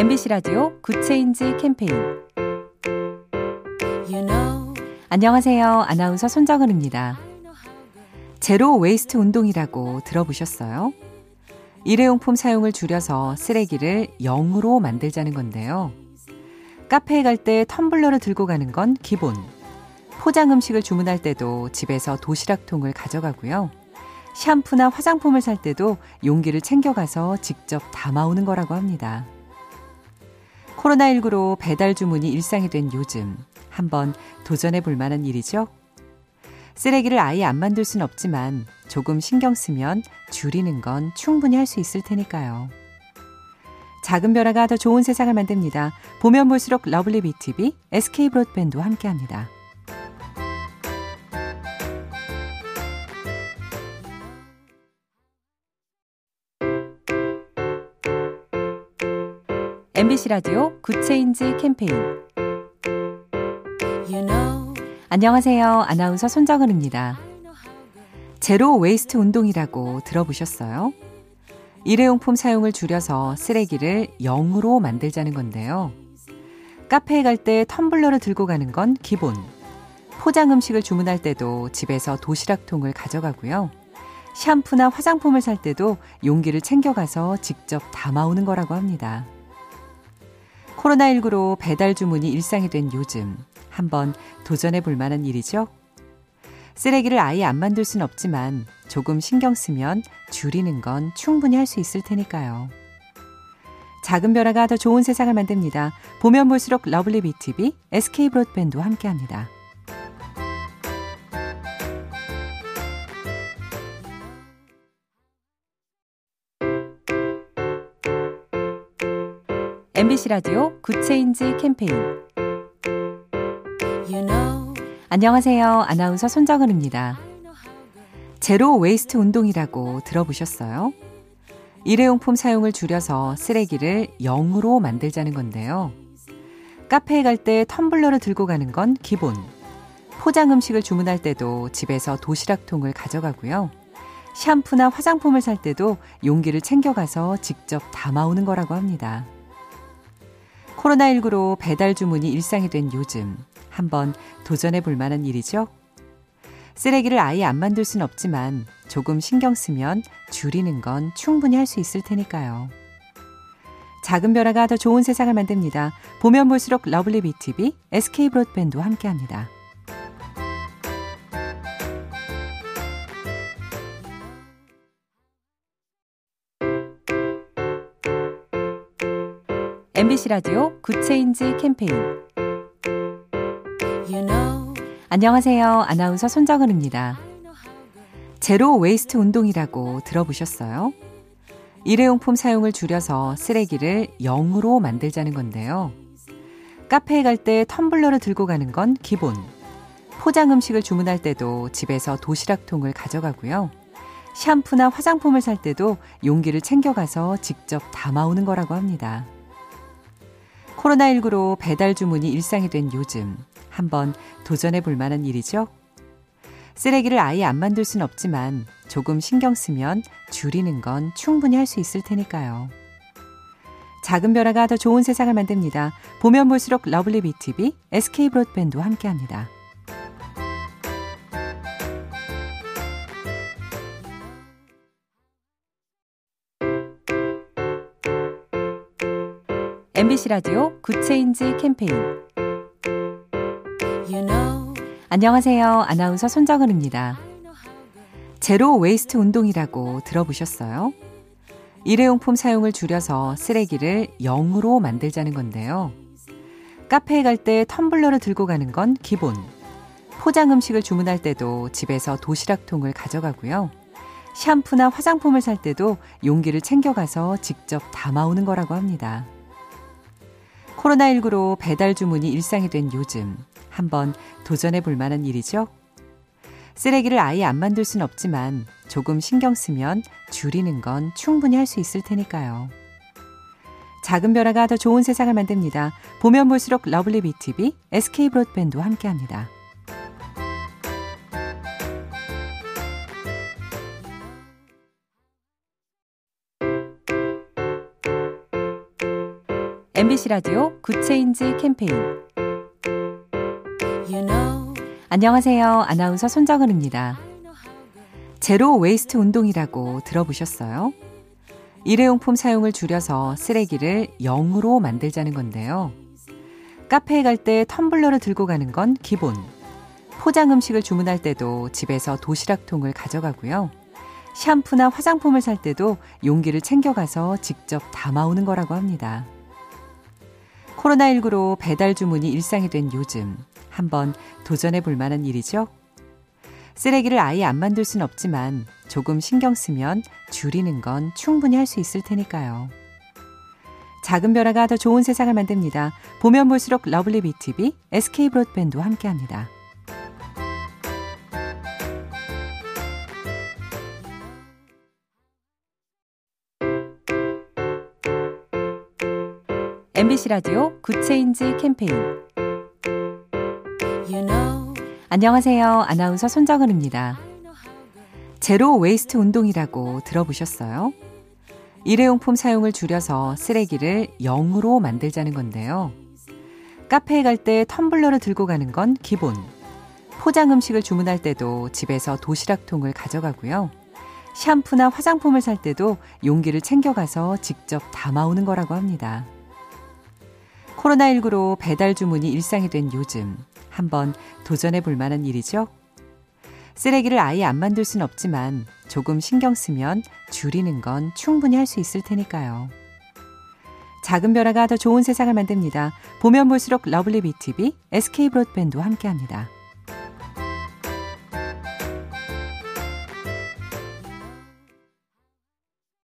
MBC 라디오 good change 캠페인 you know. 안녕하세요. 아나운서 손정은입니다. zero waste 운동이라고 들어보셨어요? 일회용품 사용을 줄여서 쓰레기를 0으로 만들자는 건데요. 카페에 갈 때 텀블러를 들고 가는 건 기본. 포장 음식을 주문할 때도 집에서 도시락통을 가져가고요. 샴푸나 화장품을 살 때도 용기를 챙겨가서 직접 담아오는 거라고 합니다. 코로나19로 배달 주문이 일상이 된 요즘 한번 도전해 볼 만한 일이죠? 쓰레기를 아예 안 만들 순 없지만 조금 신경 쓰면 줄이는 건 충분히 할 수 있을 테니까요. 작은 변화가 더 좋은 세상을 만듭니다. 보면 볼수록 lovely BTV, SK 브로드밴드와 함께합니다. MBC 라디오 good change 캠페인 you know. 안녕하세요. 아나운서 손정은입니다. zero waste 운동이라고 들어보셨어요? 일회용품 사용을 줄여서 쓰레기를 0으로 만들자는 건데요. 카페에 갈 때 텀블러를 들고 가는 건 기본. 포장 음식을 주문할 때도 집에서 도시락통을 가져가고요. 샴푸나 화장품을 살 때도 용기를 챙겨가서 직접 담아오는 거라고 합니다. 코로나19로 배달 주문이 일상이 된 요즘 한번 도전해 볼 만한 일이죠? 쓰레기를 아예 안 만들 순 없지만 조금 신경 쓰면 줄이는 건 충분히 할 수 있을 테니까요. 작은 변화가 더 좋은 세상을 만듭니다. 보면 볼수록 lovely BTV, SK 브로드밴드와 함께합니다. MBC 라디오 Good Change 캠페인 you know. 안녕하세요. 아나운서 손정은입니다. zero waste 운동이라고 들어보셨어요? 일회용품 사용을 줄여서 쓰레기를 0으로 만들자는 건데요. 카페에 갈 때 텀블러를 들고 가는 건 기본. 포장 음식을 주문할 때도 집에서 도시락통을 가져가고요. 샴푸나 화장품을 살 때도 용기를 챙겨가서 직접 담아오는 거라고 합니다. 코로나19로 배달 주문이 일상이 된 요즘 한번 도전해 볼 만한 일이죠? 쓰레기를 아예 안 만들 순 없지만 조금 신경 쓰면 줄이는 건 충분히 할 수 있을 테니까요. 작은 변화가 더 좋은 세상을 만듭니다. 보면 볼수록 lovely B tv, SK 브로드밴드와 함께합니다. MBC 라디오 Good Change 캠페인 you know. 안녕하세요. 아나운서 손정은입니다. zero waste 운동이라고 들어보셨어요? 일회용품 사용을 줄여서 쓰레기를 0으로 만들자는 건데요. 카페에 갈 때 텀블러를 들고 가는 건 기본. 포장 음식을 주문할 때도 집에서 도시락통을 가져가고요. 샴푸나 화장품을 살 때도 용기를 챙겨가서 직접 담아오는 거라고 합니다. 코로나19로 배달 주문이 일상이 된 요즘 한번 도전해 볼 만한 일이죠? 쓰레기를 아예 안 만들 순 없지만 조금 신경 쓰면 줄이는 건 충분히 할 수 있을 테니까요. 작은 변화가 더 좋은 세상을 만듭니다. 보면 볼수록 lovely B tv, SK 브로드밴드와 함께합니다. MBC 라디오 Good Change 캠페인 you know. 안녕하세요. 아나운서 손정은입니다. zero waste 운동이라고 들어보셨어요? 일회용품 사용을 줄여서 쓰레기를 0으로 만들자는 건데요. 카페에 갈 때 텀블러를 들고 가는 건 기본. 포장 음식을 주문할 때도 집에서 도시락통을 가져가고요. 샴푸나 화장품을 살 때도 용기를 챙겨가서 직접 담아오는 거라고 합니다. 코로나19로 배달 주문이 일상이 된 요즘 한번 도전해 볼 만한 일이죠? 쓰레기를 아예 안 만들 순 없지만 조금 신경 쓰면 줄이는 건 충분히 할 수 있을 테니까요. 작은 변화가 더 좋은 세상을 만듭니다. 보면 볼수록 lovely B tv, SK 브로드밴드와 함께합니다. MBC 라디오 Good Change 캠페인 안녕하세요. 아나운서 손정은입니다. zero waste 운동이라고 들어보셨어요? 일회용품 사용을 줄여서 쓰레기를 0으로 만들자는 건데요. 카페에 갈 때 텀블러를 들고 가는 건 기본. 포장 음식을 주문할 때도 집에서 도시락통을 가져가고요. 샴푸나 화장품을 살 때도 용기를 챙겨가서 직접 담아오는 거라고 합니다. 코로나19로 배달 주문이 일상이 된 요즘 한번 도전해 볼 만한 일이죠. 쓰레기를 아예 안 만들 순 없지만 조금 신경 쓰면 줄이는 건 충분히 할 수 있을 테니까요. 작은 변화가 더 좋은 세상을 만듭니다. 보면 볼수록 lovely B tv, SK 브로드밴드와 함께합니다. MBC 라디오 Good Change 캠페인 you know. 안녕하세요. 아나운서 손정은입니다. zero waste 운동이라고 들어보셨어요? 일회용품 사용을 줄여서 쓰레기를 0으로 만들자는 건데요. 카페에 갈 때 텀블러를 들고 가는 건 기본. 포장 음식을 주문할 때도 집에서 도시락통을 가져가고요. 샴푸나 화장품을 살 때도 용기를 챙겨가서 직접 담아오는 거라고 합니다. 코로나19로 배달 주문이 일상이 된 요즘 한번 도전해 볼 만한 일이죠. 쓰레기를 아예 안 만들 순 없지만 조금 신경 쓰면 줄이는 건 충분히 할 수 있을 테니까요. 작은 변화가 더 좋은 세상을 만듭니다. 보면 볼수록 lovely B tv, SK 브로드밴드와 함께합니다.